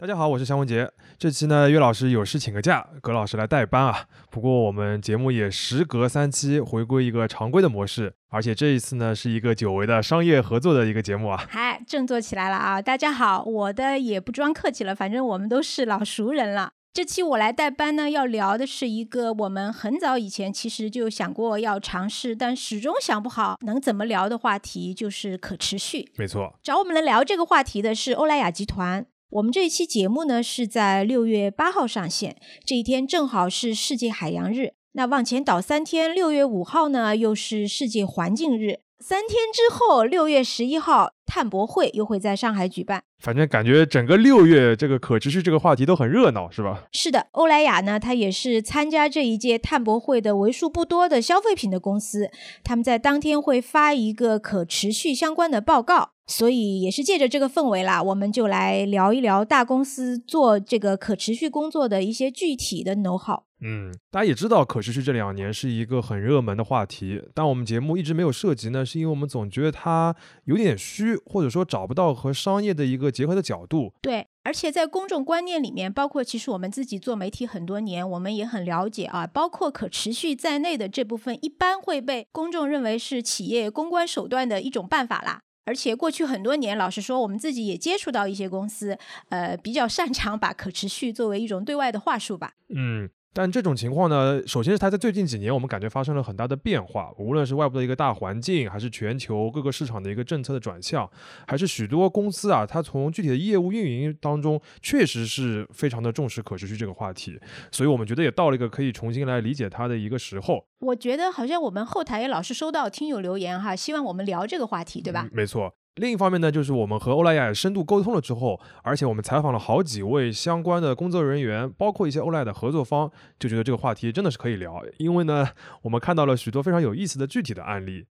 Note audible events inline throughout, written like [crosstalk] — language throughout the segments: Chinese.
大家好，我是香文杰。这期呢，岳老师有事请个假，葛老师来代班啊。不过我们节目也时隔三期回归一个常规的模式，而且这一次呢，是一个久违的商业合作的一个节目啊。嗨，振作起来了啊！大家好，我的也不装客气了，反正我们都是老熟人了。这期我来代班呢，要聊的是一个我们很早以前其实就想过要尝试，但始终想不好能怎么聊的话题，就是可持续。没错，找我们来聊这个话题的是欧莱雅集团。我们这一期节目呢是在六月八号上线，这一天正好是世界海洋日。那往前倒三天，六月五号呢又是世界环境日。三天之后，六月十一号，碳博会又会在上海举办。反正感觉整个六月这个可持续这个话题都很热闹，是吧？是的，欧莱雅呢，它也是参加这一届碳博会的为数不多的消费品的公司。他们在当天会发一个可持续相关的报告，所以也是借着这个氛围啦，我们就来聊一聊大公司做这个可持续工作的一些具体的 know how。嗯，大家也知道，可持续这两年是一个很热门的话题，但我们节目一直没有涉及呢，是因为我们总觉得它有点虚，或者说找不到和商业的一个结合的角度。对，而且在公众观念里面，包括其实我们自己做媒体很多年，我们也很了解啊，包括可持续在内的这部分，一般会被公众认为是企业公关手段的一种办法啦。而且过去很多年，老实说，我们自己也接触到一些公司，呃，比较擅长把可持续作为一种对外的话术吧。嗯。但这种情况呢，首先是它在最近几年，我们感觉发生了很大的变化，无论是外部的一个大环境，还是全球各个市场的一个政策的转向，还是许多公司啊，它从具体的业务运营当中，确实是非常的重视可持续这个话题，所以我们觉得也到了一个可以重新来理解它的一个时候。我觉得好像我们后台也老是收到听友留言哈，希望我们聊这个话题，对吧？没错。另一方面呢，就是我们和欧莱雅深度沟通了之后，而且我们采访了好几位相关的工作人员，包括一些欧莱雅的合作方，就觉得这个话题真的是可以聊。因为呢，我们看到了许多非常有意思的具体的案例。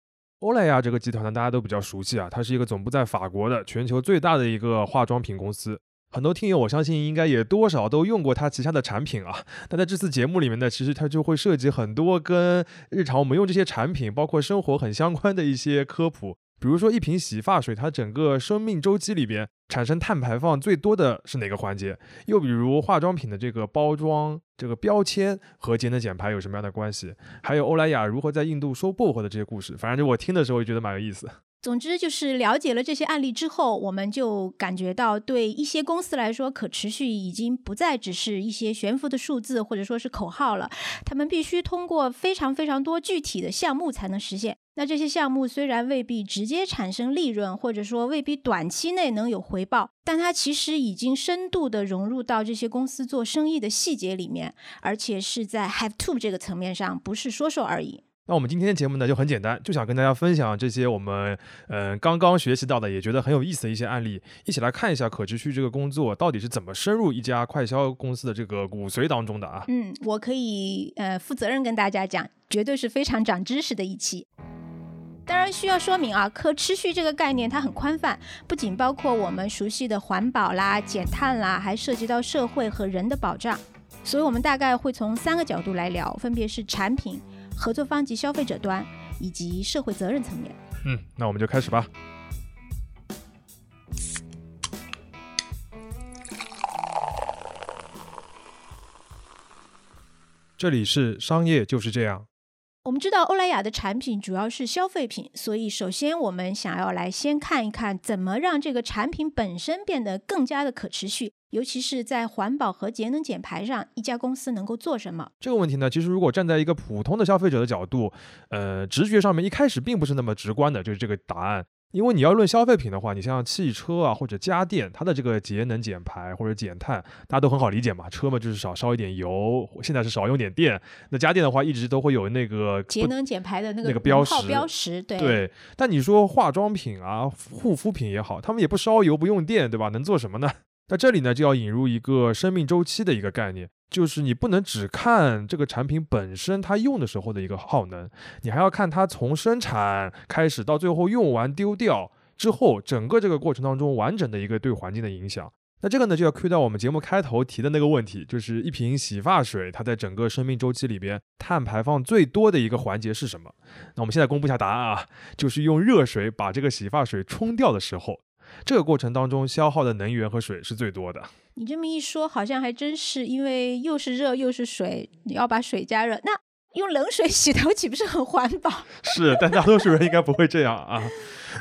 欧莱雅这个集团呢，大家都比较熟悉啊，它是一个总部在法国的全球最大的一个化妆品公司。很多听友我相信应该也多少都用过它旗下的产品啊。那在这次节目里面呢，其实它就会涉及很多跟日常我们用这些产品，包括生活很相关的一些科普。比如说，一瓶洗发水，它整个生命周期里边产生碳排放最多的是哪个环节？又比如化妆品的这个包装、这个标签和节能减排有什么样的关系？还有欧莱雅如何在印度收薄荷的这些故事，反正就我听的时候也觉得蛮有意思。总之就是了解了这些案例之后，我们就感觉到，对一些公司来说，可持续已经不再只是一些悬浮的数字或者说是口号了，他们必须通过非常非常多具体的项目才能实现。那这些项目虽然未必直接产生利润，或者说未必短期内能有回报，但它其实已经深度的融入到这些公司做生意的细节里面，而且是在 have to 这个层面上，不是说说而已。那我们今天的节目呢就很简单，就想跟大家分享这些我们嗯刚刚学习到的，也觉得很有意思的一些案例，一起来看一下可持续这个工作到底是怎么深入一家快销公司的这个骨髓当中的啊。嗯，我可以呃负责任跟大家讲，绝对是非常长知识的一期。当然需要说明啊，可持续这个概念它很宽泛，不仅包括我们熟悉的环保啦、减碳啦，还涉及到社会和人的保障。所以我们大概会从三个角度来聊，分别是产品。合作方及消费者端，以及社会责任层面。嗯，那我们就开始吧。这里是商业就是这样。我们知道欧莱雅的产品主要是消费品，所以首先我们想要来先看一看，怎么让这个产品本身变得更加的可持续。尤其是在环保和节能减排上，一家公司能够做什么？这个问题呢，其实如果站在一个普通的消费者的角度，呃，直觉上面一开始并不是那么直观的，就是这个答案。因为你要论消费品的话，你像汽车啊或者家电，它的这个节能减排或者减碳，大家都很好理解嘛。车嘛就是少烧一点油，现在是少用点电。那家电的话，一直都会有那个节能减排的那个那个标识标识，对对。但你说化妆品啊、护肤品也好，他们也不烧油不用电，对吧？能做什么呢？那这里呢，就要引入一个生命周期的一个概念，就是你不能只看这个产品本身它用的时候的一个耗能，你还要看它从生产开始到最后用完丢掉之后，整个这个过程当中完整的一个对环境的影响。那这个呢，就要 cue 到我们节目开头提的那个问题，就是一瓶洗发水，它在整个生命周期里边碳排放最多的一个环节是什么？那我们现在公布一下答案啊，就是用热水把这个洗发水冲掉的时候。这个过程当中消耗的能源和水是最多的。你这么一说，好像还真是，因为又是热又是水，你要把水加热，那用冷水 [laughs] 洗头岂不是很环保？是，但大多数人应该不会这样啊。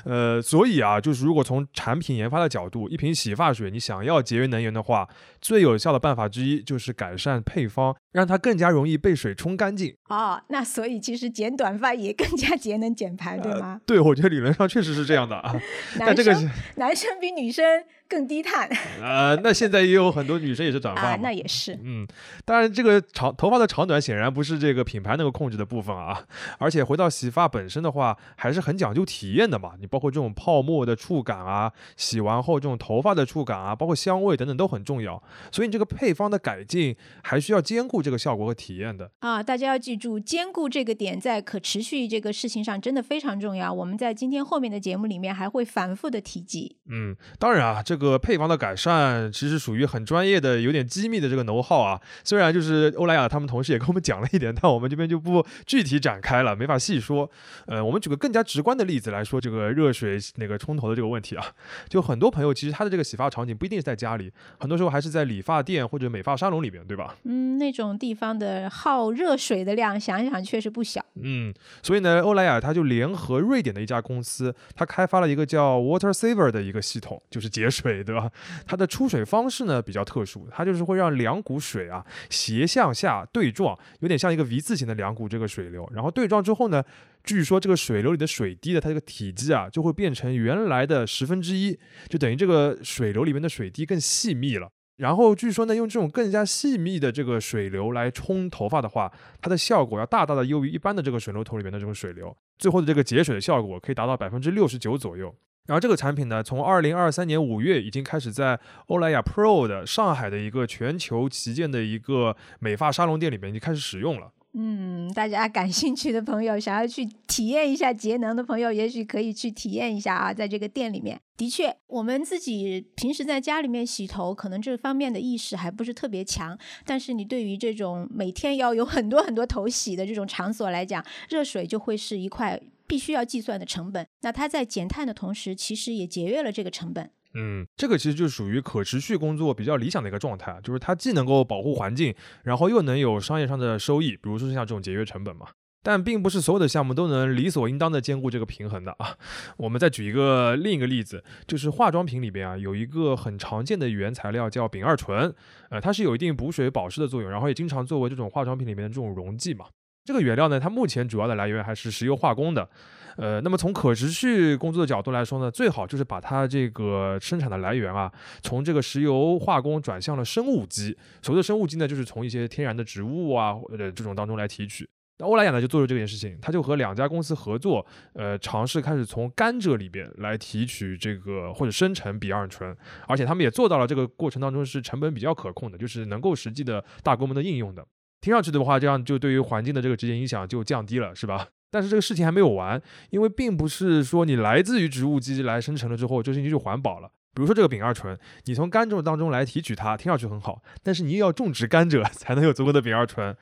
呃，所以啊，就是如果从产品研发的角度，一瓶洗发水你想要节约能源的话，最有效的办法之一就是改善配方，让它更加容易被水冲干净。哦，那所以其实剪短发也更加节能减排，对吗？对，我觉得理论上确实是这样的啊。[laughs] 但这个男生比女生更低碳。[laughs] 呃，那现在也有很多女生也是短发。啊，那也是。嗯，当然这个长头发的长短显然不是这个品牌能够控制的部分啊。而且回到洗发本身的话，还是很讲究体验的嘛。你包括这种泡沫的触感啊，洗完后这种头发的触感啊，包括香味等等都很重要。所以你这个配方的改进还需要兼顾这个效果和体验的啊。大家要记住，兼顾这个点在可持续这个事情上真的非常重要。我们在今天后面的节目里面还会反复的提及。嗯，当然啊，这个配方的改善其实属于很专业的、有点机密的这个能耗啊。虽然就是欧莱雅他们同事也跟我们讲了一点，但我们这边就不具体展开了，没法细说。呃，我们举个更加直观的例子来说，这个热水。那个冲头的这个问题啊，就很多朋友其实他的这个洗发场景不一定是在家里，很多时候还是在理发店或者美发沙龙里面，对吧？嗯，那种地方的耗热水的量，想想确实不小。嗯，所以呢，欧莱雅它就联合瑞典的一家公司，它开发了一个叫 Water Saver 的一个系统，就是节水，对吧？它的出水方式呢比较特殊，它就是会让两股水啊斜向下对撞，有点像一个 V 字形的两股这个水流，然后对撞之后呢。据说这个水流里的水滴的它这个体积啊，就会变成原来的十分之一，就等于这个水流里面的水滴更细密了。然后据说呢，用这种更加细密的这个水流来冲头发的话，它的效果要大大的优于一般的这个水龙头里面的这种水流，最后的这个节水的效果可以达到百分之六十九左右。然后这个产品呢，从二零二三年五月已经开始在欧莱雅 Pro 的上海的一个全球旗舰的一个美发沙龙店里面已经开始使用了。嗯，大家感兴趣的朋友，想要去体验一下节能的朋友，也许可以去体验一下啊。在这个店里面，的确，我们自己平时在家里面洗头，可能这方面的意识还不是特别强。但是你对于这种每天要有很多很多头洗的这种场所来讲，热水就会是一块必须要计算的成本。那它在减碳的同时，其实也节约了这个成本。嗯，这个其实就属于可持续工作比较理想的一个状态，就是它既能够保护环境，然后又能有商业上的收益，比如说像这种节约成本嘛。但并不是所有的项目都能理所应当的兼顾这个平衡的啊。我们再举一个另一个例子，就是化妆品里边啊有一个很常见的原材料叫丙二醇，呃，它是有一定补水保湿的作用，然后也经常作为这种化妆品里面的这种溶剂嘛。这个原料呢，它目前主要的来源还是石油化工的。呃，那么从可持续工作的角度来说呢，最好就是把它这个生产的来源啊，从这个石油化工转向了生物基。所谓的生物基呢，就是从一些天然的植物啊，呃这种当中来提取。那欧莱雅呢就做了这件事情，他就和两家公司合作，呃，尝试开始从甘蔗里边来提取这个或者生成丙二醇，而且他们也做到了这个过程当中是成本比较可控的，就是能够实际的大规模的应用的。听上去的话，这样就对于环境的这个直接影响就降低了，是吧？但是这个事情还没有完，因为并不是说你来自于植物基来生成了之后，这事情就环保了。比如说这个丙二醇，你从甘蔗当中来提取它，听上去很好，但是你又要种植甘蔗 [laughs] 才能有足够的丙二醇。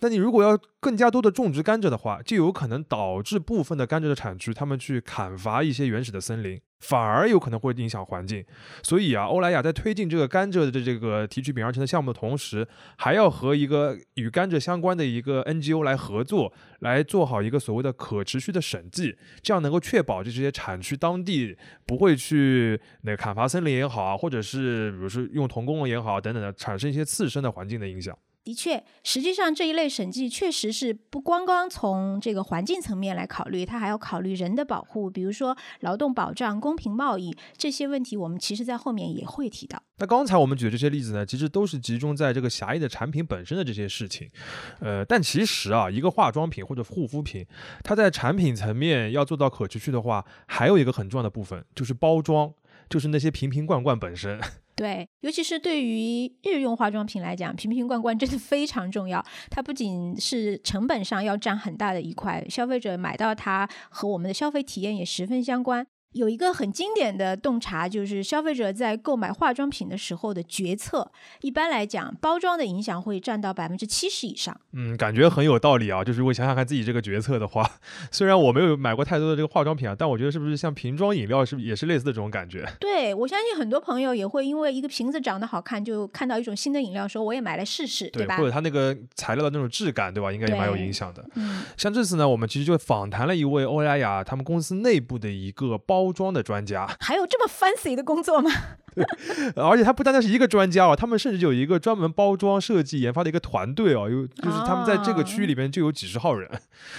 那你如果要更加多的种植甘蔗的话，就有可能导致部分的甘蔗的产区，他们去砍伐一些原始的森林。反而有可能会影响环境，所以啊，欧莱雅在推进这个甘蔗的这个提取丙二醇的项目的同时，还要和一个与甘蔗相关的一个 NGO 来合作，来做好一个所谓的可持续的审计，这样能够确保这些产区当地不会去那砍伐森林也好啊，或者是比如说用童工也好等等的，产生一些次生的环境的影响。的确，实际上这一类审计确实是不光光从这个环境层面来考虑，它还要考虑人的保护，比如说劳动保障、公平贸易这些问题，我们其实在后面也会提到。那刚才我们举的这些例子呢，其实都是集中在这个狭义的产品本身的这些事情，呃，但其实啊，一个化妆品或者护肤品，它在产品层面要做到可持续的话，还有一个很重要的部分就是包装，就是那些瓶瓶罐罐本身。对，尤其是对于日用化妆品来讲，瓶瓶罐罐真的非常重要。它不仅是成本上要占很大的一块，消费者买到它和我们的消费体验也十分相关。有一个很经典的洞察，就是消费者在购买化妆品的时候的决策。一般来讲，包装的影响会占到百分之七十以上。嗯，感觉很有道理啊。就是如果想想看自己这个决策的话，[laughs] 虽然我没有买过太多的这个化妆品啊，但我觉得是不是像瓶装饮料是不是也是类似的这种感觉？[laughs] 对，我相信很多朋友也会因为一个瓶子长得好看，就看到一种新的饮料，说我也买来试试，对吧？或者它那个材料的那种质感，对吧？应该也蛮有影响的。嗯，像这次呢，我们其实就访谈了一位欧莱雅他们公司内部的一个包装的专家。[laughs] 还有这么 fancy 的工作吗？而且他不单单是一个专家哦，他们甚至有一个专门包装设计研发的一个团队哦，有就是他们在这个区域里边就有几十号人，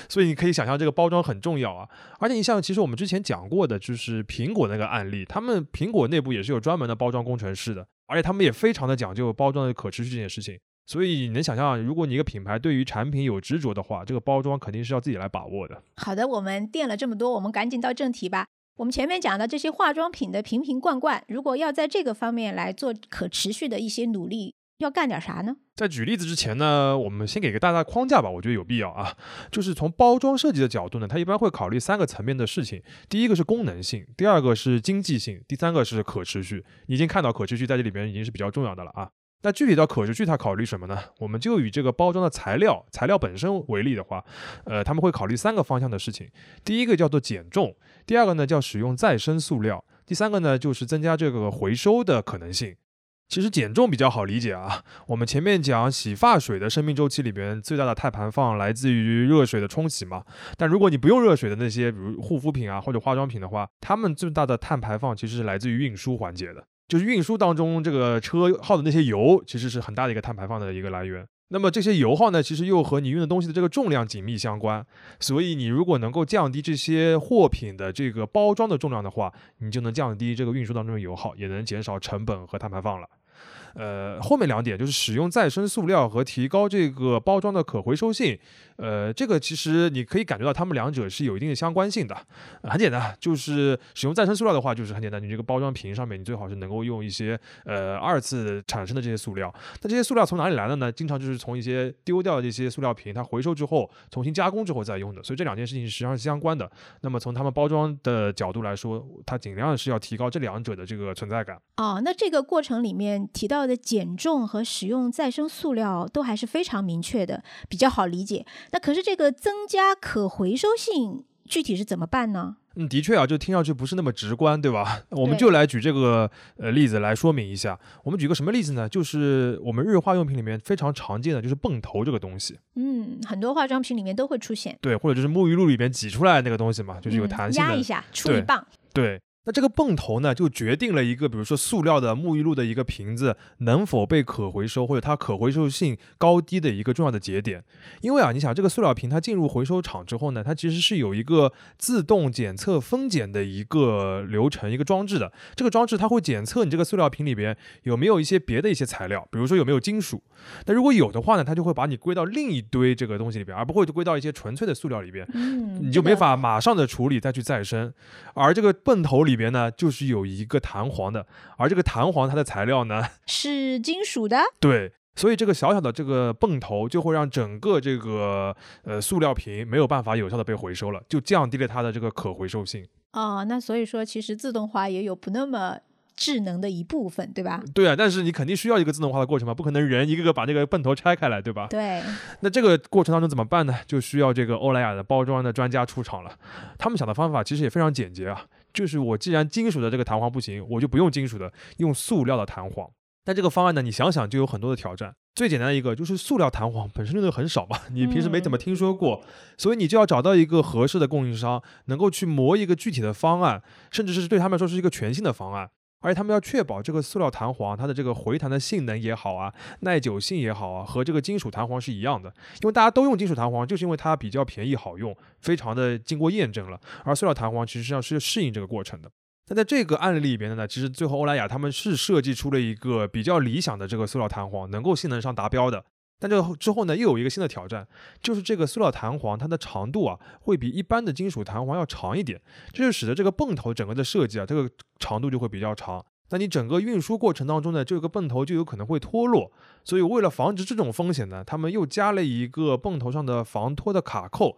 所以你可以想象这个包装很重要啊。而且你像其实我们之前讲过的，就是苹果那个案例，他们苹果内部也是有专门的包装工程师的，而且他们也非常的讲究包装的可持续这件事情。所以你能想象，如果你一个品牌对于产品有执着的话，这个包装肯定是要自己来把握的。好的，我们垫了这么多，我们赶紧到正题吧。我们前面讲的这些化妆品的瓶瓶罐罐，如果要在这个方面来做可持续的一些努力，要干点啥呢？在举例子之前呢，我们先给个大大框架吧，我觉得有必要啊。就是从包装设计的角度呢，它一般会考虑三个层面的事情：第一个是功能性，第二个是经济性，第三个是可持续。你已经看到可持续在这里边已经是比较重要的了啊。那具体到可持续，它考虑什么呢？我们就以这个包装的材料材料本身为例的话，呃，他们会考虑三个方向的事情。第一个叫做减重，第二个呢叫使用再生塑料，第三个呢就是增加这个回收的可能性。其实减重比较好理解啊，我们前面讲洗发水的生命周期里边最大的碳排放来自于热水的冲洗嘛，但如果你不用热水的那些，比如护肤品啊或者化妆品的话，它们最大的碳排放其实是来自于运输环节的。就是运输当中这个车耗的那些油，其实是很大的一个碳排放的一个来源。那么这些油耗呢，其实又和你运的东西的这个重量紧密相关。所以你如果能够降低这些货品的这个包装的重量的话，你就能降低这个运输当中的油耗，也能减少成本和碳排放了。呃，后面两点就是使用再生塑料和提高这个包装的可回收性。呃，这个其实你可以感觉到它们两者是有一定的相关性的。很简单，就是使用再生塑料的话，就是很简单，你这个包装瓶上面你最好是能够用一些呃二次产生的这些塑料。那这些塑料从哪里来的呢？经常就是从一些丢掉的这些塑料瓶，它回收之后重新加工之后再用的。所以这两件事情实际上是相关的。那么从他们包装的角度来说，它尽量是要提高这两者的这个存在感。哦，那这个过程里面提到的减重和使用再生塑料都还是非常明确的，比较好理解。那可是这个增加可回收性具体是怎么办呢？嗯，的确啊，就听上去不是那么直观，对吧？[laughs] 我们就来举这个呃例子来说明一下。我们举个什么例子呢？就是我们日化用品里面非常常见的就是泵头这个东西。嗯，很多化妆品里面都会出现。对，或者就是沐浴露里面挤出来那个东西嘛，就是有弹性的。压一下，出一棒。对。那这个泵头呢，就决定了一个，比如说塑料的沐浴露的一个瓶子能否被可回收，或者它可回收性高低的一个重要的节点。因为啊，你想这个塑料瓶它进入回收厂之后呢，它其实是有一个自动检测分拣的一个流程、一个装置的。这个装置它会检测你这个塑料瓶里边有没有一些别的一些材料，比如说有没有金属。那如果有的话呢，它就会把你归到另一堆这个东西里边，而不会归到一些纯粹的塑料里边。嗯，你就没法马上的处理再去再生。而这个泵头里边呢，就是有一个弹簧的，而这个弹簧它的材料呢 [laughs] 是金属的。对，所以这个小小的这个泵头就会让整个这个呃塑料瓶没有办法有效的被回收了，就降低了它的这个可回收性。哦，那所以说其实自动化也有不那么。智能的一部分，对吧？对啊，但是你肯定需要一个自动化的过程嘛，不可能人一个个把那个泵头拆开来，对吧？对。那这个过程当中怎么办呢？就需要这个欧莱雅的包装的专家出场了。他们想的方法其实也非常简洁啊，就是我既然金属的这个弹簧不行，我就不用金属的，用塑料的弹簧。但这个方案呢，你想想就有很多的挑战。最简单的一个就是塑料弹簧本身用的很少嘛，你平时没怎么听说过，所以你就要找到一个合适的供应商，能够去磨一个具体的方案，甚至是对他们来说是一个全新的方案。而且他们要确保这个塑料弹簧它的这个回弹的性能也好啊，耐久性也好啊，和这个金属弹簧是一样的。因为大家都用金属弹簧，就是因为它比较便宜好用，非常的经过验证了。而塑料弹簧其实上是适应这个过程的。那在这个案例里边的呢，其实最后欧莱雅他们是设计出了一个比较理想的这个塑料弹簧，能够性能上达标的。但这个之后呢，又有一个新的挑战，就是这个塑料弹簧它的长度啊，会比一般的金属弹簧要长一点，这就使得这个泵头整个的设计啊，这个长度就会比较长。那你整个运输过程当中呢，这个泵头就有可能会脱落。所以为了防止这种风险呢，他们又加了一个泵头上的防脱的卡扣。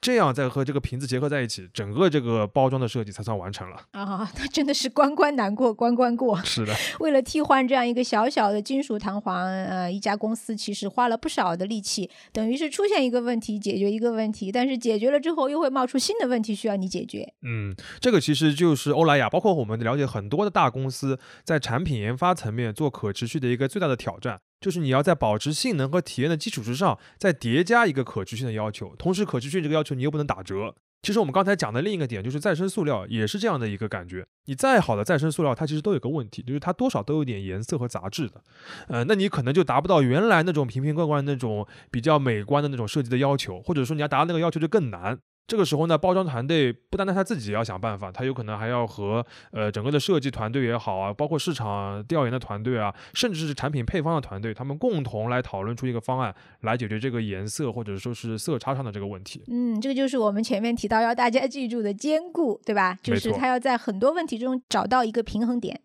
这样再和这个瓶子结合在一起，整个这个包装的设计才算完成了。啊，那真的是关关难过关关过。是的，[laughs] 为了替换这样一个小小的金属弹簧，呃，一家公司其实花了不少的力气，等于是出现一个问题，解决一个问题，但是解决了之后又会冒出新的问题需要你解决。嗯，这个其实就是欧莱雅，包括我们了解很多的大公司在产品研发层面做可持续的一个最大的挑战。就是你要在保持性能和体验的基础之上，再叠加一个可持续的要求，同时可持续这个要求你又不能打折。其实我们刚才讲的另一个点就是再生塑料也是这样的一个感觉。你再好的再生塑料，它其实都有个问题，就是它多少都有点颜色和杂质的。呃，那你可能就达不到原来那种瓶瓶罐罐那种比较美观的那种设计的要求，或者说你要达到那个要求就更难。这个时候呢，包装团队不单单他自己要想办法，他有可能还要和呃整个的设计团队也好啊，包括市场调研的团队啊，甚至是产品配方的团队，他们共同来讨论出一个方案，来解决这个颜色或者说是色差上的这个问题。嗯，这个就是我们前面提到要大家记住的兼顾，对吧？就是他要在很多问题中找到一个平衡点。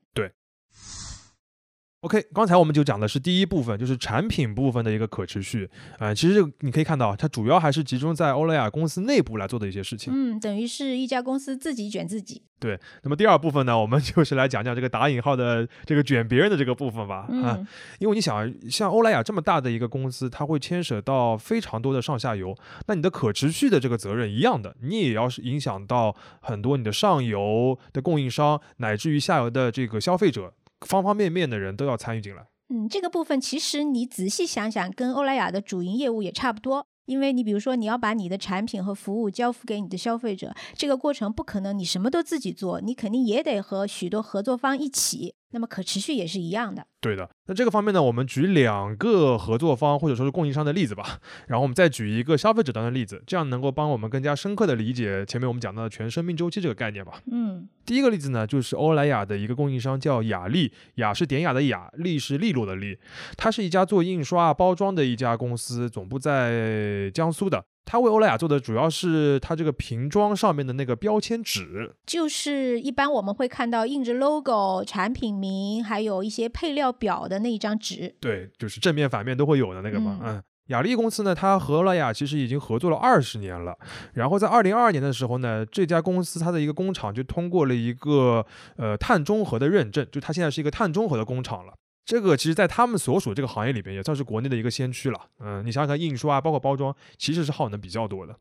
OK，刚才我们就讲的是第一部分，就是产品部分的一个可持续。呃，其实你可以看到，它主要还是集中在欧莱雅公司内部来做的一些事情。嗯，等于是一家公司自己卷自己。对。那么第二部分呢，我们就是来讲讲这个打引号的这个卷别人的这个部分吧。嗯。因为你想，像欧莱雅这么大的一个公司，它会牵扯到非常多的上下游，那你的可持续的这个责任一样的，你也要是影响到很多你的上游的供应商，乃至于下游的这个消费者。方方面面的人都要参与进来。嗯，这个部分其实你仔细想想，跟欧莱雅的主营业务也差不多。因为你比如说，你要把你的产品和服务交付给你的消费者，这个过程不可能你什么都自己做，你肯定也得和许多合作方一起。那么可持续也是一样的。对的。那这个方面呢，我们举两个合作方或者说是供应商的例子吧，然后我们再举一个消费者端的例子，这样能够帮我们更加深刻的理解前面我们讲到的全生命周期这个概念吧。嗯。第一个例子呢，就是欧莱雅的一个供应商叫雅丽，雅是典雅的雅，丽是利落的利，它是一家做印刷包装的一家公司，总部在江苏的。它为欧莱雅做的主要是它这个瓶装上面的那个标签纸，就是一般我们会看到印着 logo、产品名，还有一些配料表的那一张纸。对，就是正面反面都会有的那个嘛。嗯，雅丽公司呢，它和欧莱雅其实已经合作了二十年了。然后在二零二二年的时候呢，这家公司它的一个工厂就通过了一个呃碳中和的认证，就它现在是一个碳中和的工厂了。这个其实，在他们所属这个行业里边，也算是国内的一个先驱了。嗯，你想想看，印刷啊，包括包装，其实是耗能比较多的。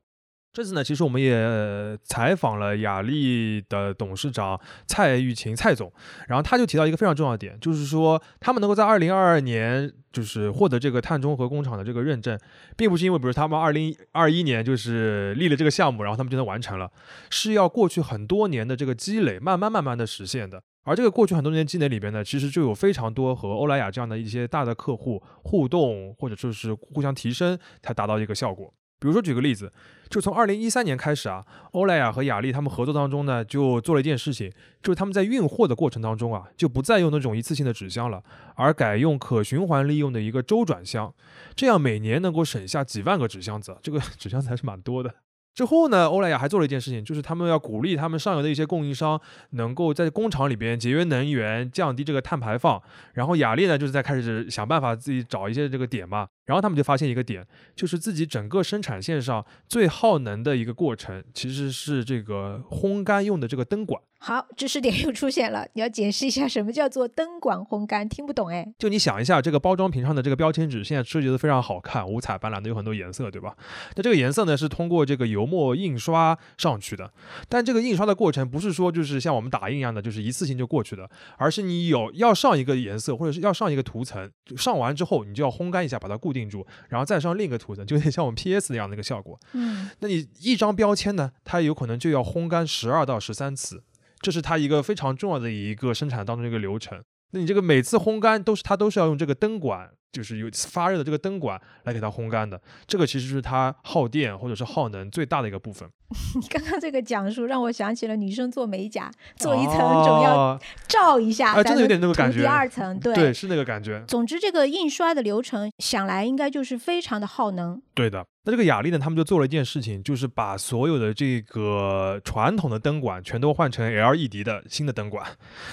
这次呢，其实我们也采访了雅丽的董事长蔡玉琴蔡总，然后他就提到一个非常重要的点，就是说他们能够在二零二二年就是获得这个碳中和工厂的这个认证，并不是因为比如他们二零二一年就是立了这个项目，然后他们就能完成了，是要过去很多年的这个积累，慢慢慢慢的实现的。而这个过去很多年积累里边呢，其实就有非常多和欧莱雅这样的一些大的客户互动，或者说是互相提升，才达到一个效果。比如说举个例子，就从二零一三年开始啊，欧莱雅和雅丽他们合作当中呢，就做了一件事情，就是他们在运货的过程当中啊，就不再用那种一次性的纸箱了，而改用可循环利用的一个周转箱，这样每年能够省下几万个纸箱子，这个 [laughs] 纸箱子还是蛮多的。之后呢，欧莱雅还做了一件事情，就是他们要鼓励他们上游的一些供应商能够在工厂里边节约能源，降低这个碳排放。然后雅丽呢，就是在开始想办法自己找一些这个点嘛。然后他们就发现一个点，就是自己整个生产线上最耗能的一个过程，其实是这个烘干用的这个灯管。好，知识点又出现了，你要解释一下什么叫做灯管烘干，听不懂哎。就你想一下，这个包装瓶上的这个标签纸，现在设计的非常好看，五彩斑斓的，有很多颜色，对吧？那这个颜色呢，是通过这个油墨印刷上去的。但这个印刷的过程不是说就是像我们打印一样的，就是一次性就过去的，而是你有要上一个颜色，或者是要上一个涂层，上完之后你就要烘干一下，把它固定住，然后再上另一个涂层，就有点像我们 PS 那样的一个效果。嗯，那你一张标签呢，它有可能就要烘干十二到十三次。这是它一个非常重要的一个生产当中一个流程。那你这个每次烘干都是它都是要用这个灯管，就是有发热的这个灯管来给它烘干的。这个其实是它耗电或者是耗能最大的一个部分。[laughs] 你刚刚这个讲述让我想起了女生做美甲，做一层总要照一下，真的有点那个感觉。第二层，对，对，是那个感觉。总之，这个印刷的流程想来应该就是非常的耗能。对的。那这个雅丽呢，他们就做了一件事情，就是把所有的这个传统的灯管全都换成 LED 的新的灯管，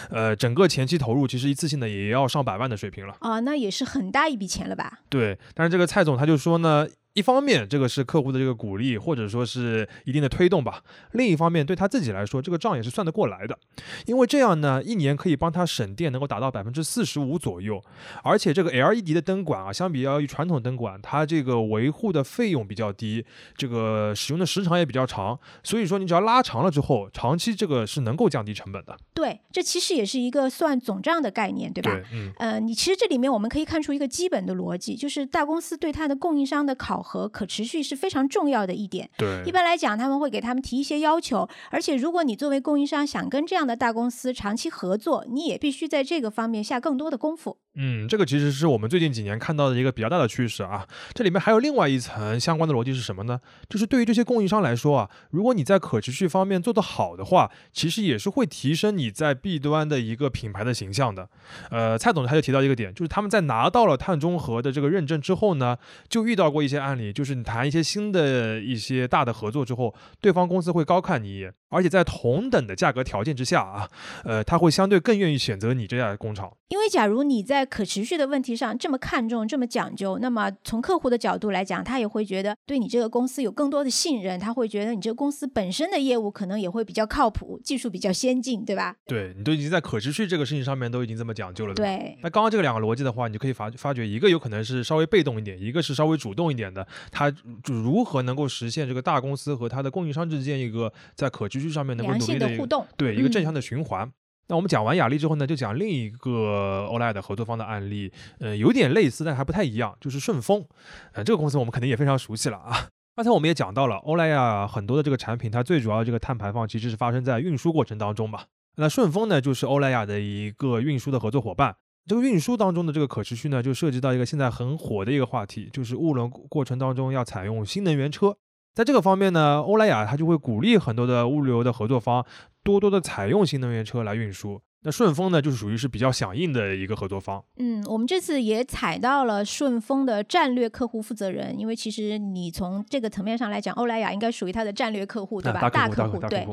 呃，整个前期投入其实一次性的也要上百万的水平了啊，那也是很大一笔钱了吧？对，但是这个蔡总他就说呢，一方面，这个是客户的这个鼓励，或者说是一定的推动吧；另一方面，对他自己来说，这个账也是算得过来的，因为这样呢，一年可以帮他省电，能够达到百分之四十五左右。而且这个 LED 的灯管啊，相比较于传统灯管，它这个维护的费用比较低，这个使用的时长也比较长，所以说你只要拉长了之后，长期这个是能够降低成本的。对，这其实也是一个算总账的概念，对吧？对，嗯，呃，你其实这里面我们可以看出一个基本的逻辑，就是大公司对它的供应商的考核可持续是非常重要的一点。对，一般来讲，他们会给他们提一些要求，而且如果你作为供应商想跟这样的大公司长期合作，你也必须在这个方面下更多的功夫。嗯，这个其实是我们最近几年看到的一个比较大的趋势啊。这里面还有另外一层相关的逻辑是什么呢？就是对于这些供应商来说啊，如果你在可持续方面做得好的话，其实也是会提升你在 B 端的一个品牌的形象的。呃，蔡总他就提到一个点，就是他们在拿到了碳中和的这个认证之后呢，就遇到过一些案例，就是你谈一些新的一些大的合作之后，对方公司会高看你一眼，而且在同等的价格条件之下啊，呃，他会相对更愿意选择你这家工厂。因为假如你在可持续的问题上这么看重、这么讲究，那么从客户的角度来讲，他也会觉得对你这个公司有更多的信任，他会觉得你这个公司本身的业务可能也会比较靠谱，技术比较先进，对吧？对你都已经在可持续这个事情上面都已经这么讲究了。吧对，那刚刚这个两个逻辑的话，你就可以发发觉，一个有可能是稍微被动一点，一个是稍微主动一点的。它如何能够实现这个大公司和它的供应商之间一个在可持续上面能够良努力对一个正向的循环。那我们讲完雅丽之后呢，就讲另一个 OLED 合作方的案例，呃，有点类似，但还不太一样，就是顺丰。呃，这个公司我们肯定也非常熟悉了啊。刚才我们也讲到了，欧莱雅很多的这个产品，它最主要的这个碳排放其实是发生在运输过程当中嘛。那顺丰呢，就是欧莱雅的一个运输的合作伙伴。这个运输当中的这个可持续呢，就涉及到一个现在很火的一个话题，就是物流过程当中要采用新能源车。在这个方面呢，欧莱雅它就会鼓励很多的物流的合作方多多的采用新能源车来运输。那顺丰呢，就是属于是比较响应的一个合作方。嗯，我们这次也采到了顺丰的战略客户负责人，因为其实你从这个层面上来讲，欧莱雅应该属于它的战略客户，对吧？啊大客户，对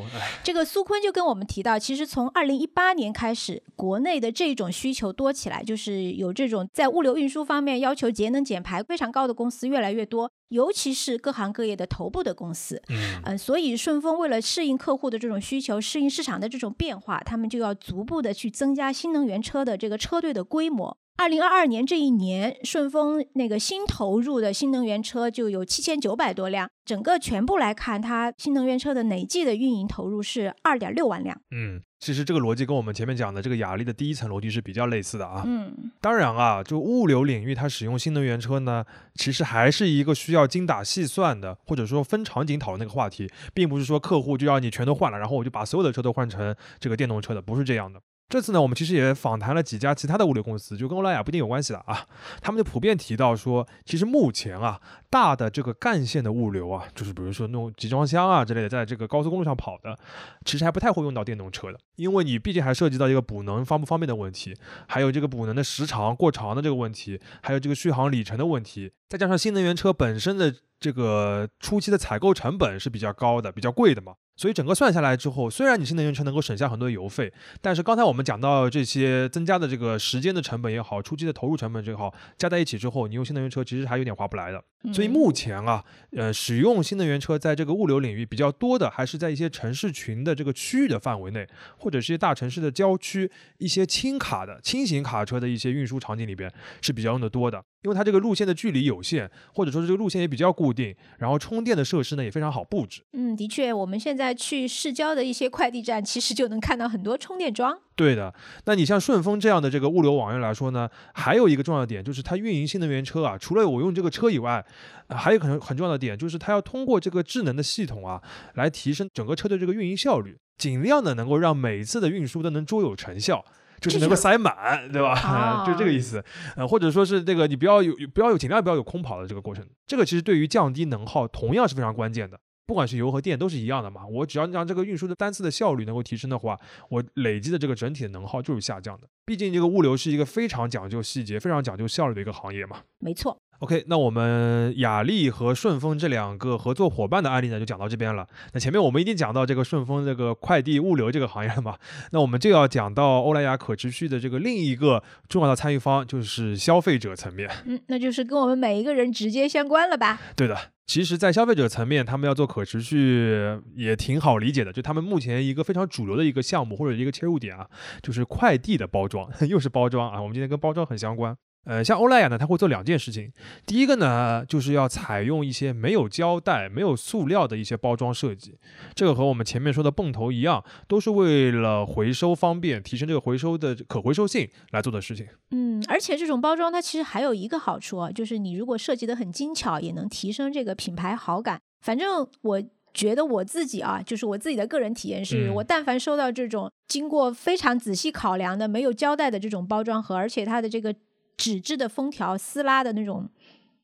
这个苏坤就跟我们提到，其实从二零一八年开始，国内的这种需求多起来，就是有这种在物流运输方面要求节能减排非常高的公司越来越多，尤其是各行各业的头部的公司。嗯，嗯，所以顺丰为了适应客户的这种需求，适应市场的这种变化，他们就要逐步的去增加新能源车的这个车队的规模。二零二二年这一年，顺丰那个新投入的新能源车就有七千九百多辆，整个全部来看，它新能源车的累计的运营投入是二点六万辆。嗯，其实这个逻辑跟我们前面讲的这个雅力的第一层逻辑是比较类似的啊。嗯，当然啊，就物流领域它使用新能源车呢，其实还是一个需要精打细算的，或者说分场景讨论那个话题，并不是说客户就要你全都换了，然后我就把所有的车都换成这个电动车的，不是这样的。这次呢，我们其实也访谈了几家其他的物流公司，就跟欧莱雅不一定有关系的啊。他们就普遍提到说，其实目前啊，大的这个干线的物流啊，就是比如说那种集装箱啊之类的，在这个高速公路上跑的，其实还不太会用到电动车的，因为你毕竟还涉及到一个补能方不方便的问题，还有这个补能的时长过长的这个问题，还有这个续航里程的问题，再加上新能源车本身的这个初期的采购成本是比较高的、比较贵的嘛。所以整个算下来之后，虽然你新能源车能够省下很多油费，但是刚才我们讲到这些增加的这个时间的成本也好，初期的投入成本也好，加在一起之后，你用新能源车其实还有点划不来的。所以嗯目前啊，呃，使用新能源车在这个物流领域比较多的，还是在一些城市群的这个区域的范围内，或者是一些大城市的郊区，一些轻卡的轻型卡车的一些运输场景里边是比较用的多的，因为它这个路线的距离有限，或者说是这个路线也比较固定，然后充电的设施呢也非常好布置。嗯，的确，我们现在去市郊的一些快递站，其实就能看到很多充电桩。对的，那你像顺丰这样的这个物流网约来说呢，还有一个重要的点就是它运营新能源车啊，除了我用这个车以外，呃还有可能很重要的点就是它要通过这个智能的系统啊，来提升整个车队这个运营效率，尽量的能够让每一次的运输都能卓有成效。就是能够塞满，对吧？[laughs] 哦就这个意思，呃，或者说是这个你不要有不要有尽量不要有空跑的这个过程，这个其实对于降低能耗同样是非常关键的。不管是油和电都是一样的嘛，我只要让这个运输的单次的效率能够提升的话，我累积的这个整体的能耗就是下降的。毕竟这个物流是一个非常讲究细节、非常讲究效率的一个行业嘛。没错，OK，那我们雅丽和顺丰这两个合作伙伴的案例呢，就讲到这边了。那前面我们已经讲到这个顺丰这个快递物流这个行业了嘛，那我们就要讲到欧莱雅可持续的这个另一个重要的参与方，就是消费者层面。嗯，那就是跟我们每一个人直接相关了吧？对的，其实，在消费者层面，他们要做可持续也挺好理解的。就他们目前一个非常主流的一个项目或者一个切入点啊，就是快递的包装，[laughs] 又是包装啊。我们今天跟包装很相关。呃，像欧莱雅呢，它会做两件事情。第一个呢，就是要采用一些没有胶带、没有塑料的一些包装设计。这个和我们前面说的泵头一样，都是为了回收方便、提升这个回收的可回收性来做的事情。嗯，而且这种包装它其实还有一个好处啊，就是你如果设计的很精巧，也能提升这个品牌好感。反正我觉得我自己啊，就是我自己的个人体验是，嗯我但凡收到这种经过非常仔细考量的没有胶带的这种包装盒，而且它的这个纸质的封条撕拉的那种。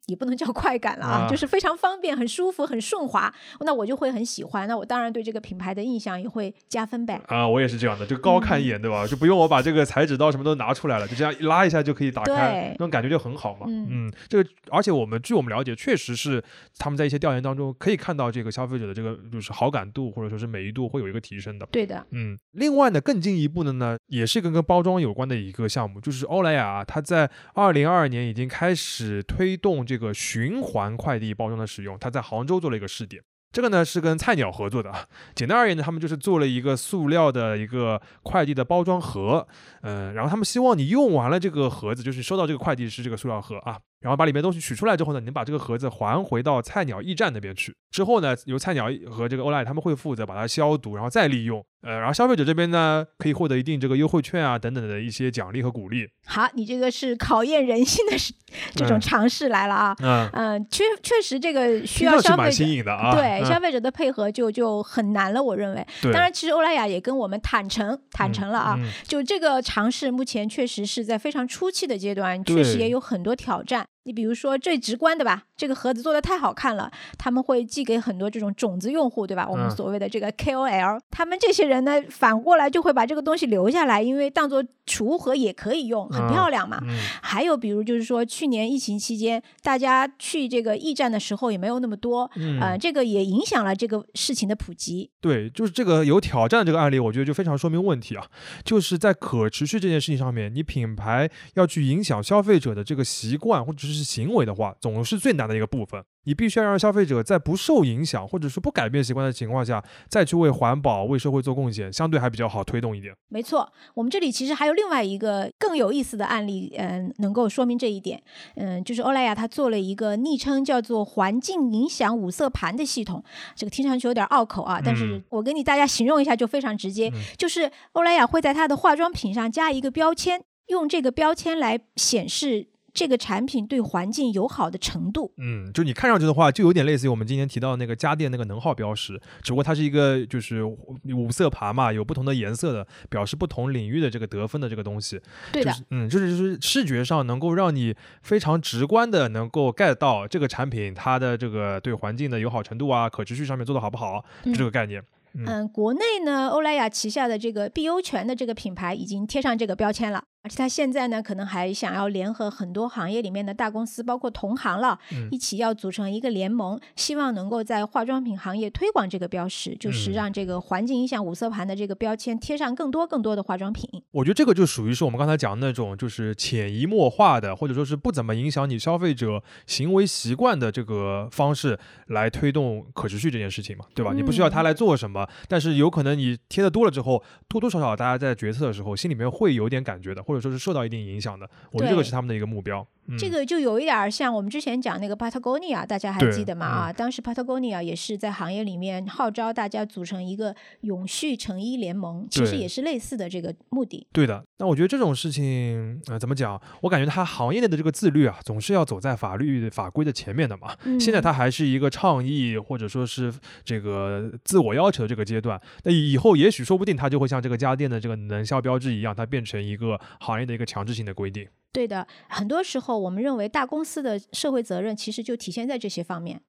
也不能叫快感了啊，啊就是非常方便、很舒服、很顺滑，那我就会很喜欢。那我当然对这个品牌的印象也会加分呗。啊，我也是这样的，就高看一眼，对吧？就不用我把这个裁纸刀什么都拿出来了，就这样一拉一下就可以打开对，那种感觉就很好嘛。嗯这个而且我们据我们了解，确实是他们在一些调研当中可以看到这个消费者的这个就是好感度或者说是美誉度会有一个提升的。对的，嗯，另外呢，更进一步的呢，也是跟跟包装有关的一个项目，就是欧莱雅啊它在二零二二年已经开始推动这这个循环快递包装的使用，它在杭州做了一个试点。这个呢是跟菜鸟合作的啊，简单而言呢，他们就是做了一个塑料的一个快递的包装盒，嗯、然后他们希望你用完了这个盒子，就是收到这个快递是这个塑料盒啊，然后把里面东西取出来之后呢，你把这个盒子还回到菜鸟驿站那边去，之后呢，由菜鸟和这个欧莱雅他们会负责把它消毒，然后再利用，呃，然后消费者这边呢可以获得一定这个优惠券啊等等的一些奖励和鼓励，好，你这个是考验人性的是这种嗯尝试来了啊。嗯、嗯，确确实这个需要消费对、嗯消费者的配合就就很难了，我认为。对，当然，其实欧莱雅也跟我们坦诚坦诚了啊，嗯就这个尝试目前确实是在非常初期的阶段，确实也有很多挑战。你比如说最直观的吧，这个盒子做的太好看了，他们会寄给很多这种种子用户，对吧？我们嗯所谓的这个 KOL，、他们这些人呢，反过来就会把这个东西留下来，因为当做储物盒也可以用，很嗯漂亮嘛。嗯还有比如就是说，去年疫情期间，大家去这个驿站的时候也没有那么多，嗯呃，这个也影响了这个事情的普及。对，就是这个有挑战的这个案例，我觉得就非常说明问题啊，就是在可持续这件事情上面，你品牌要去影响消费者的这个习惯或者是行为的话，总是最难的一个部分。你必须要让消费者在不受影响或者是不改变习惯的情况下，再去为环保、为社会做贡献，相对还比较好推动一点。没错，我们这里其实还有另外一个更有意思的案例，嗯、能够说明这一点。嗯、就是欧莱雅它做了一个昵称叫做“环境影响五色盘”的系统，这个听上去有点拗口啊，但是嗯我给你大家形容一下就非常直接，嗯就是欧莱雅会在它的化妆品上加一个标签，用这个标签来显示这个产品对环境友好的程度。嗯，就你看上去的话，就有点类似于我们今天提到的那个家电那个能耗标识，只不过它是一个就是五色盘嘛，有不同的颜色的，表示不同领域的这个得分的这个东西。对的，就是嗯，就是就是视觉上能够让你非常直观的能够 get 到这个产品它的这个对环境的友好程度啊，可持续上面做的好不好，就这个概念。嗯嗯，国内呢，欧莱雅旗下的这个碧欧泉的这个品牌已经贴上这个标签了，而且他现在呢，可能还想要联合很多行业里面的大公司，包括同行了，嗯一起要组成一个联盟，希望能够在化妆品行业推广这个标识，就是嗯让这个环境影响五色盘的这个标签贴上更多更多的化妆品。我觉得这个就属于是我们刚才讲的那种，就是潜移默化的，或者说是不怎么影响你消费者行为习惯的这个方式来推动可持续这件事情嘛，对吧？你不需要他来做什么，但是有可能你贴的多了之后，多多少少大家在决策的时候心里面会有点感觉的，或者说是受到一定影响的。我觉得这个是他们的一个目标。嗯、这个就有一点儿像我们之前讲那个 Patagonia，大家还记得吗？啊，当时 Patagonia 也是在行业里面号召大家组成一个永续成衣联盟，其实也是类似的这个目的。对的，那我觉得这种事情，呃，怎么讲？我感觉它行业内的这个自律啊，总是要走在法律法规的前面的嘛。嗯现在它还是一个倡议或者说是这个自我要求的这个阶段，那以后也许说不定它就会像这个家电的这个能效标志一样，它变成一个行业的一个强制性的规定。对的，很多时候我们认为大公司的社会责任其实就体现在这些方面。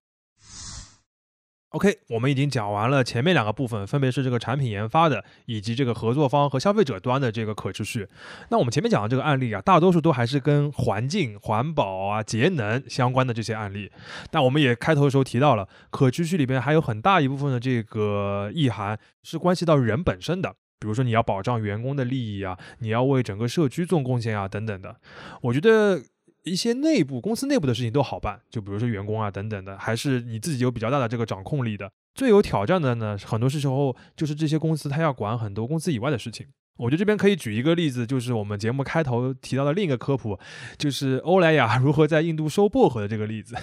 OK，我们已经讲完了前面两个部分，分别是这个产品研发的，以及这个合作方和消费者端的这个可持续。那我们前面讲的这个案例啊，大多数都还是跟环境、环保啊、节能相关的这些案例。但我们也开头的时候提到了，可持续里边还有很大一部分的这个意涵是关系到人本身的，比如说你要保障员工的利益啊，你要为整个社区做贡献啊，等等的。我觉得。一些内部公司内部的事情都好办，就比如说员工啊等等的，还是你自己有比较大的这个掌控力的。最有挑战的呢，很多时候就是这些公司它要管很多公司以外的事情。我觉得这边可以举一个例子，就是我们节目开头提到的另一个科普，就是欧莱雅 [laughs] 如何在印度收薄荷的这个例子。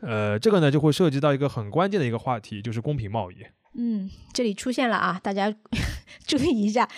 呃，这个呢就会涉及到一个很关键的一个话题，就是公平贸易。嗯，这里出现了啊，大家 [laughs] 注意一下，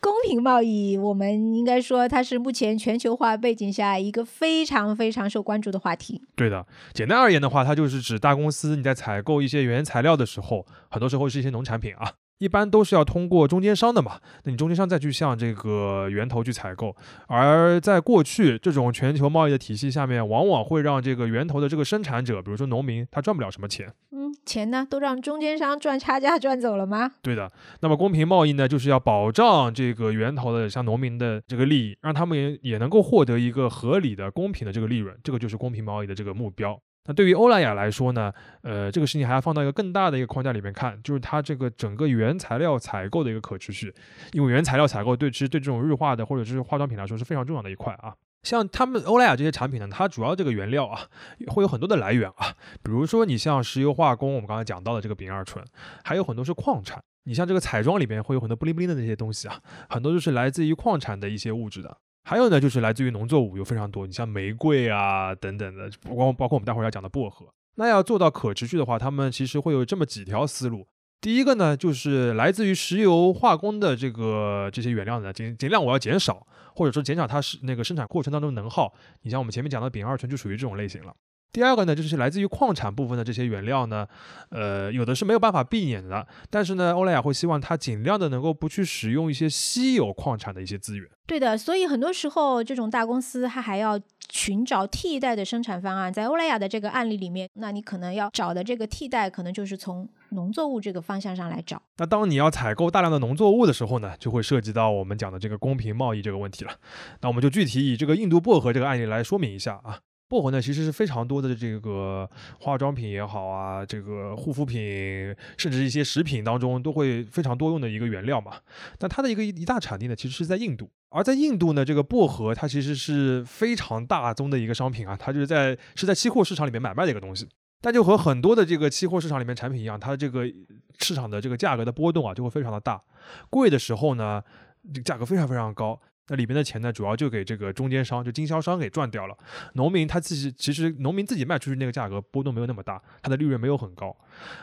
公平贸易，我们应该说它是目前全球化背景下一个非常非常受关注的话题。对的，简单而言的话，它就是指大公司你在采购一些原材料的时候，很多时候是一些农产品啊。一般都是要通过中间商的嘛，那你中间商再去向这个源头去采购，而在过去这种全球贸易的体系下面，往往会让这个源头的这个生产者，比如说农民，他赚不了什么钱。嗯，钱呢都让中间商赚差价赚走了吗？对的。那么公平贸易呢，就是要保障这个源头的像农民的这个利益，让他们也也能够获得一个合理的、公平的这个利润，这个就是公平贸易的这个目标。那对于欧莱雅来说呢，呃，这个事情还要放到一个更大的一个框架里面看，就是它这个整个原材料采购的一个可持续，因为原材料采购对其实对这种日化的或者是化妆品来说是非常重要的一块啊。像他们欧莱雅这些产品呢，它主要这个原料啊会有很多的来源啊，比如说你像石油化工，我们刚才讲到的这个丙二醇，还有很多是矿产。你像这个彩妆里面会有很多布灵布灵的那些东西啊，很多就是来自于矿产的一些物质的。还有呢，就是来自于农作物有非常多，你像玫瑰啊等等的，不光包括我们待会儿要讲的薄荷。那要做到可持续的话，他们其实会有这么几条思路。第一个呢，就是来自于石油化工的这个这些原料呢，尽尽量我要减少，或者说减少它是那个生产过程当中能耗。你像我们前面讲的丙二醇就属于这种类型了。第二个呢，就是来自于矿产部分的这些原料呢，呃，有的是没有办法避免的，但是呢，欧莱雅会希望它尽量的能够不去使用一些稀有矿产的一些资源。对的，所以很多时候这种大公司它还要寻找替代的生产方案。在欧莱雅的这个案例里面，那你可能要找的这个替代，可能就是从农作物这个方向上来找。那当你要采购大量的农作物的时候呢，就会涉及到我们讲的这个公平贸易这个问题了。那我们就具体以这个印度薄荷这个案例来说明一下啊。薄荷呢，其实是非常多的这个化妆品也好啊，这个护肤品，甚至一些食品当中都会非常多用的一个原料嘛。那它的一个一大产地呢，其实是在印度。而在印度呢，这个薄荷它其实是非常大宗的一个商品啊，它就是在是在期货市场里面买卖的一个东西。但就和很多的这个期货市场里面产品一样，它这个市场的这个价格的波动啊，就会非常的大。贵的时候呢，这个价格非常非常高。那里边的钱呢，主要就给这个中间商，就经销商给赚掉了。农民他自己其实农民自己卖出去那个价格波动没有那么大，他的利润没有很高。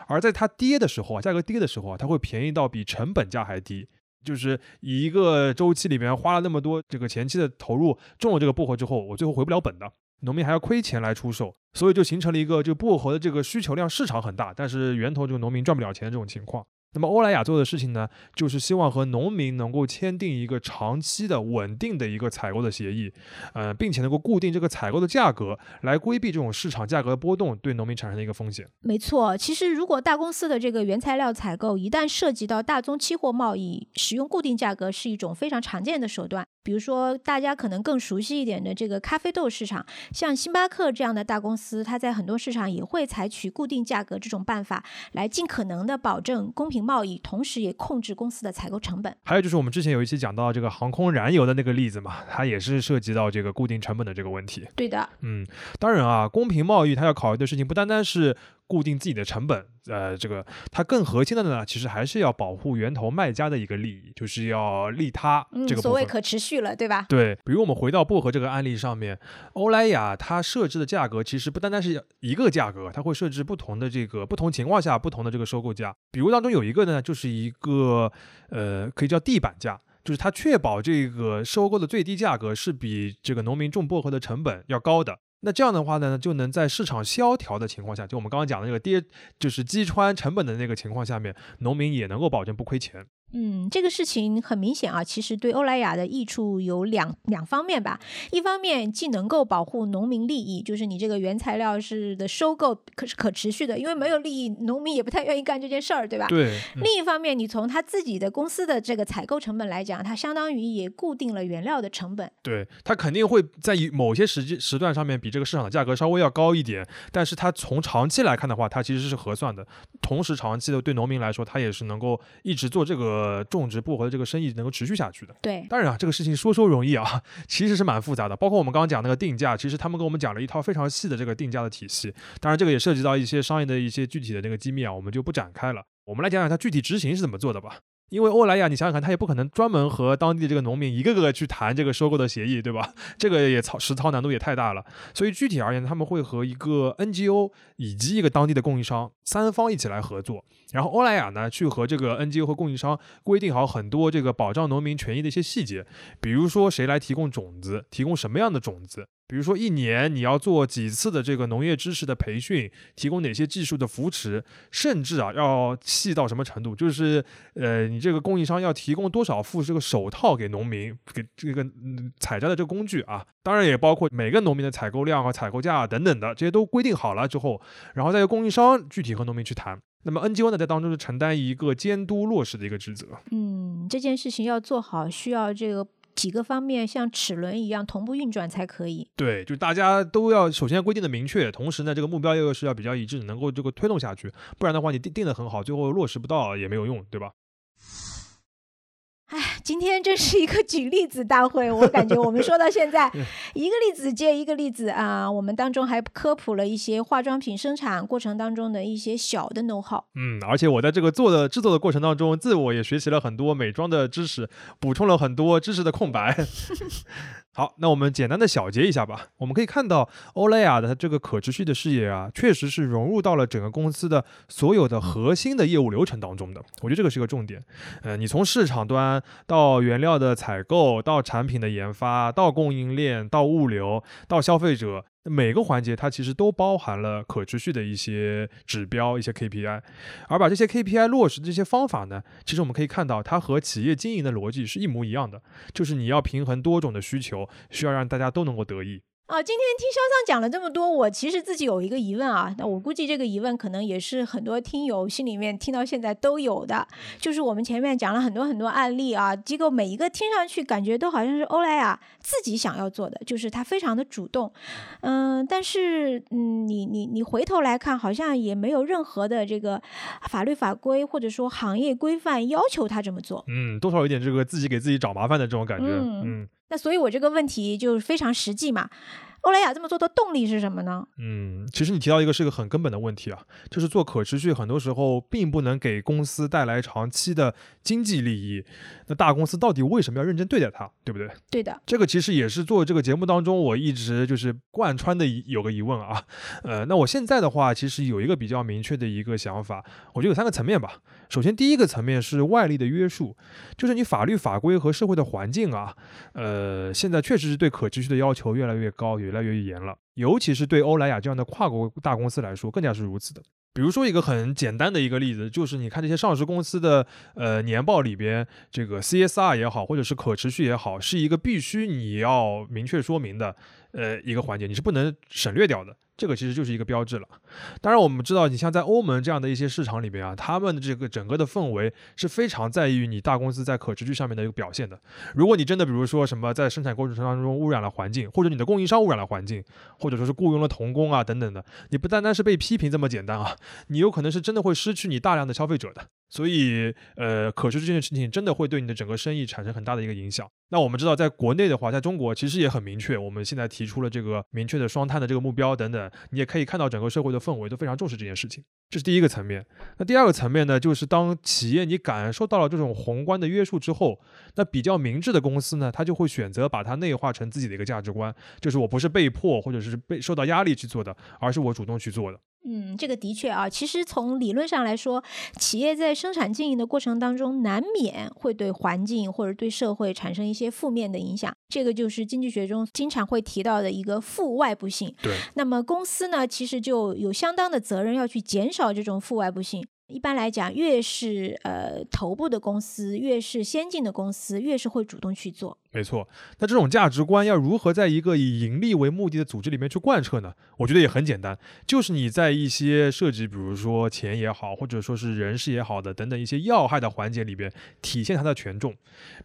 而在它跌的时候啊，价格跌的时候啊，它会便宜到比成本价还低。就是一个周期里面花了那么多这个前期的投入，种了这个薄荷之后，我最后回不了本的，农民还要亏钱来出售，所以就形成了一个就薄荷的这个需求量市场很大，但是源头这个农民赚不了钱的这种情况。那么欧莱雅做的事情呢，就是希望和农民能够签订一个长期的、稳定的一个采购的协议，呃，并且能够固定这个采购的价格，来规避这种市场价格的波动对农民产生的一个风险。没错，其实如果大公司的这个原材料采购一旦涉及到大宗期货贸易，使用固定价格是一种非常常见的手段。比如说，大家可能更熟悉一点的这个咖啡豆市场，像星巴克这样的大公司，它在很多市场也会采取固定价格这种办法，来尽可能的保证公平贸易，同时也控制公司的采购成本。还有就是我们之前有一期讲到这个航空燃油的那个例子嘛，它也是涉及到这个固定成本的这个问题。对的，嗯，当然啊，公平贸易它要考虑的事情不单单是。固定自己的成本，呃，这个它更核心的呢，其实还是要保护源头卖家的一个利益，就是要利他这个所谓可持续了，对吧？对，比如我们回到薄荷这个案例上面，欧莱雅它设置的价格其实不单单是一个价格，它会设置不同的这个不同情况下不同的这个收购价。比如当中有一个呢，就是一个呃，可以叫地板价，就是它确保这个收购的最低价格是比这个农民种薄荷的成本要高的。那这样的话呢，就能在市场萧条的情况下，就我们刚刚讲的那个跌，就是击穿成本的那个情况下面，农民也能够保证不亏钱。嗯，这个事情很明显啊，其实对欧莱雅的益处有两两方面吧。一方面既能够保护农民利益，就是你这个原材料是的收购可是可持续的，因为没有利益，农民也不太愿意干这件事儿，对吧？对。另一方面，你从他自己的公司的这个采购成本来讲，它相当于也固定了原料的成本。对，它肯定会在某些时间时段上面比这个市场的价格稍微要高一点，但是它从长期来看的话，它其实是合算的。同时，长期的对农民来说，它也是能够一直做这个。呃，种植薄荷的这个生意能够持续下去的。对，当然啊，这个事情说说容易啊，其实是蛮复杂的。包括我们刚刚讲那个定价，其实他们跟我们讲了一套非常细的这个定价的体系。当然，这个也涉及到一些商业的一些具体的那个机密啊，我们就不展开了。我们来讲讲它具体执行是怎么做的吧。因为欧莱雅，你想想看，他也不可能专门和当地的这个农民一个个去谈这个收购的协议，对吧？这个也操实操难度也太大了。所以具体而言，他们会和一个 NGO 以及一个当地的供应商三方一起来合作。然后欧莱雅呢，去和这个 NGO 和供应商规定好很多这个保障农民权益的一些细节，比如说谁来提供种子，提供什么样的种子。比如说，一年你要做几次的这个农业知识的培训，提供哪些技术的扶持，甚至啊，要细到什么程度？就是呃，你这个供应商要提供多少副这个手套给农民，给这个嗯采摘的这个工具啊？当然也包括每个农民的采购量和采购价啊等等的，这些都规定好了之后，然后再由供应商具体和农民去谈。那么 NGO 呢，在当中是承担一个监督落实的一个职责。嗯，这件事情要做好，需要这个。几个方面像齿轮一样同步运转才可以。对，就大家都要首先规定的明确，同时呢，这个目标又是要比较一致，能够这个推动下去。不然的话，你定定的很好，最后落实不到也没有用，对吧？哎，今天这是一个举例子大会，我感觉我们说到现在，[laughs] 一个例子接一个例子啊。我们当中还科普了一些化妆品生产过程当中的一些小的 know how。嗯，而且我在这个做的制作的过程当中，自我也学习了很多美妆的知识，补充了很多知识的空白。[laughs] 好，那我们简单的小结一下吧。我们可以看到，欧莱雅的这个可持续的事业啊，确实是融入到了整个公司的所有的核心的业务流程当中的。我觉得这个是一个重点。呃，你从市场端到原料的采购，到产品的研发，到供应链，到物流，到消费者。每个环节它其实都包含了可持续的一些指标、一些 KPI，而把这些 KPI 落实的这些方法呢，其实我们可以看到，它和企业经营的逻辑是一模一样的，就是你要平衡多种的需求，需要让大家都能够得益。啊，今天听肖桑讲了这么多，我其实自己有一个疑问啊，那我估计这个疑问可能也是很多听友心里面听到现在都有的，就是我们前面讲了很多很多案例啊，机构每一个听上去感觉都好像是欧莱雅自己想要做的，就是他非常的主动，嗯，但是嗯，你你你回头来看，好像也没有任何的这个法律法规或者说行业规范要求他这么做，嗯，多少有点这个自己给自己找麻烦的这种感觉，嗯。那所以，我这个问题就是非常实际嘛。欧莱雅这么做的动力是什么呢？嗯，其实你提到一个是一个很根本的问题啊，就是做可持续很多时候并不能给公司带来长期的经济利益。那大公司到底为什么要认真对待它，对不对？对的。这个其实也是做这个节目当中我一直就是贯穿的有个疑问啊。呃，那我现在的话其实有一个比较明确的一个想法，我觉得有三个层面吧。首先，第一个层面是外力的约束，就是你法律法规和社会的环境啊，呃，现在确实是对可持续的要求越来越高，越来越严了。尤其是对欧莱雅这样的跨国大公司来说，更加是如此的。比如说一个很简单的一个例子，就是你看这些上市公司的呃年报里边，这个 CSR 也好，或者是可持续也好，是一个必须你要明确说明的呃一个环节，你是不能省略掉的。这个其实就是一个标志了。当然，我们知道，你像在欧盟这样的一些市场里边啊，他们的这个整个的氛围是非常在意你大公司在可持续上面的一个表现的。如果你真的比如说什么在生产过程当中污染了环境，或者你的供应商污染了环境，或者说是雇佣了童工啊等等的，你不单单是被批评这么简单啊，你有可能是真的会失去你大量的消费者的。所以，呃，可持续这件事情真的会对你的整个生意产生很大的一个影响。那我们知道，在国内的话，在中国其实也很明确，我们现在提出了这个明确的双碳的这个目标等等，你也可以看到整个社会的氛围都非常重视这件事情。这是第一个层面。那第二个层面呢，就是当企业你感受到了这种宏观的约束之后，那比较明智的公司呢，它就会选择把它内化成自己的一个价值观，就是我不是被迫或者是被受到压力去做的，而是我主动去做的。嗯，这个的确啊，其实从理论上来说，企业在生产经营的过程当中，难免会对环境或者对社会产生一些负面的影响。这个就是经济学中经常会提到的一个负外部性。对。那么公司呢，其实就有相当的责任要去减少这种负外部性。一般来讲，越是呃头部的公司，越是先进的公司，越是会主动去做。没错，那这种价值观要如何在一个以盈利为目的的组织里面去贯彻呢？我觉得也很简单，就是你在一些涉及，比如说钱也好，或者说是人事也好的等等一些要害的环节里边，体现它的权重。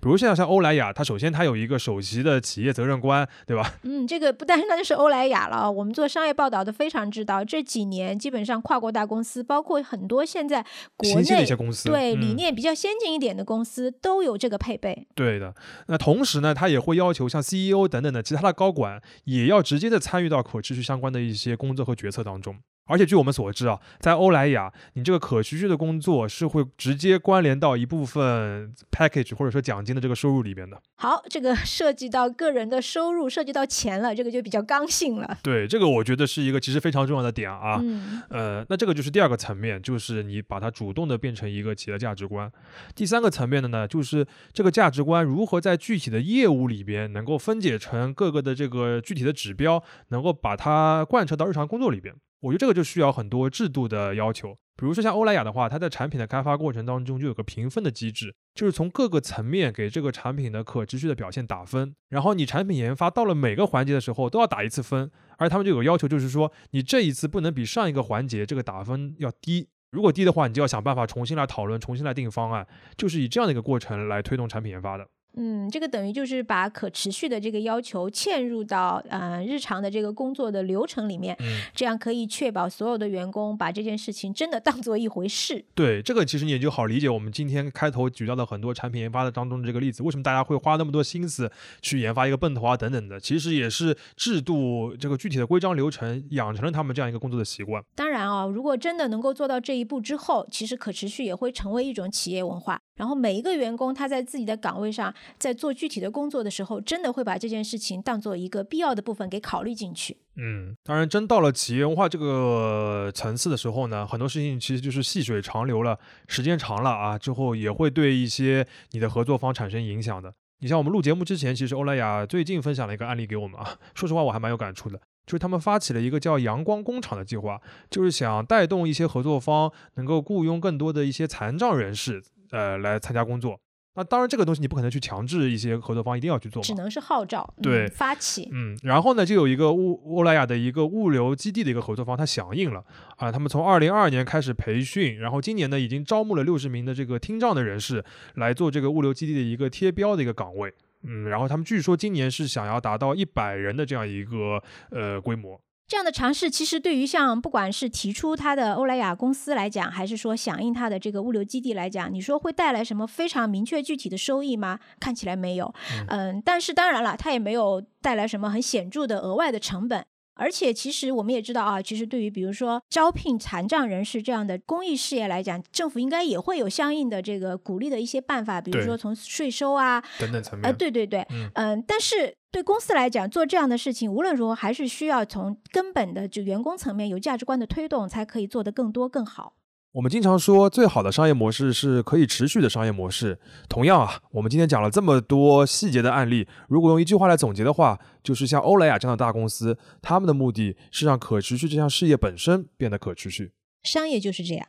比如现在像欧莱雅，它首先它有一个首席的企业责任观，对吧？嗯，这个不单单是欧莱雅了，我们做商业报道的非常知道，这几年基本上跨国大公司，包括很多现在国新兴的内一些公司，对嗯理念比较先进一点的公司都有这个配备。对的，那同时时呢，他也会要求像 CEO 等等的其他的高管也要直接的参与到可持续相关的一些工作和决策当中。而且据我们所知啊，在欧莱雅，你这个可持续的工作是会直接关联到一部分 package 或者说奖金的这个收入里边的。好，这个 [laughs] 涉及到个人的收入，涉及到钱了，这个就比较刚性了。对，这个我觉得是一个其实非常重要的点啊。嗯，呃，那这个就是第二个层面，就是你把它主动的变成一个企业的价值观。第三个层面的呢，就是这个价值观如何在具体的业务里边能够分解成各个的这个具体的指标，能够把它贯彻到日常工作里边。我觉得这个就需要很多制度的要求。比如说像欧莱雅的话，它在产品的开发过程当中就有个评分的机制，就是从各个层面给这个产品的可持续的表现打分，然后你产品研发到了每个环节的时候都要打一次分，而他们就有个要求，就是说你这一次不能比上一个环节这个打分要低，如果低的话，你就要想办法重新来讨论，重新来定方案，就是以这样的一个过程来推动产品研发的。嗯，这个等于就是把可持续的这个要求嵌入到呃日常的这个工作的流程里面，嗯，这样可以确保所有的员工把这件事情真的当做一回事。对，这个其实你也就好理解我们今天开头举到的很多产品研发的当中的这个例子，为什么大家会花那么多心思去研发一个泵头啊等等的，其实也是制度这个具体的规章流程养成了他们这样一个工作的习惯。当然啊，如果真的能够做到这一步之后，其实可持续也会成为一种企业文化。然后每一个员工他在自己的岗位上，在做具体的工作的时候，真的会把这件事情当做一个必要的部分给考虑进去。嗯，当然，真到了企业文化这个层次的时候呢，很多事情其实就是细水长流了，时间长了啊，之后也会对一些你的合作方产生影响的。你像我们录节目之前，其实欧莱雅最近分享了一个案例给我们啊，说实话我还蛮有感触的，就是他们发起了一个叫“阳光工厂”的计划，就是想带动一些合作方能够雇佣更多的一些残障人士，呃，来参加工作。那当然，这个东西你不可能去强制一些合作方一定要去做，只能是号召，嗯对发起。嗯，然后呢，就有一个物欧莱雅的一个物流基地的一个合作方，他响应了啊，他们从二零二二年开始培训，然后今年呢已经招募了六十名的这个听障的人士来做这个物流基地的一个贴标的一个岗位。嗯，然后他们据说今年是想要达到一百人的这样一个呃规模。这样的尝试，其实对于像不管是提出它的欧莱雅公司来讲，还是说响应它的这个物流基地来讲，你说会带来什么非常明确具体的收益吗？看起来没有。嗯，但是当然了，它也没有带来什么很显著的额外的成本。而且，其实我们也知道啊，其实对于比如说招聘残障人士这样的公益事业来讲，政府应该也会有相应的这个鼓励的一些办法，比如说从税收啊，等等层面。呃，对对对，嗯嗯、但是对公司来讲，做这样的事情，无论如何还是需要从根本的就员工层面有价值观的推动，才可以做得更多更好。我们经常说，最好的商业模式是可以持续的商业模式。同样啊，我们今天讲了这么多细节的案例，如果用一句话来总结的话，就是像欧莱雅这样的大公司，他们的目的是让可持续这项事业本身变得可持续。商业就是这样。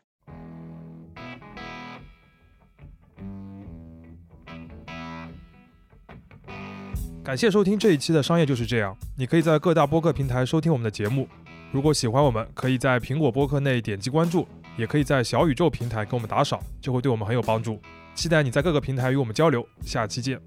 感谢收听这一期的《商业就是这样》，你可以在各大播客平台收听我们的节目。如果喜欢我们，可以在苹果播客内点击关注，也可以在小宇宙平台给我们打赏，就会对我们很有帮助。期待你在各个平台与我们交流，下期见。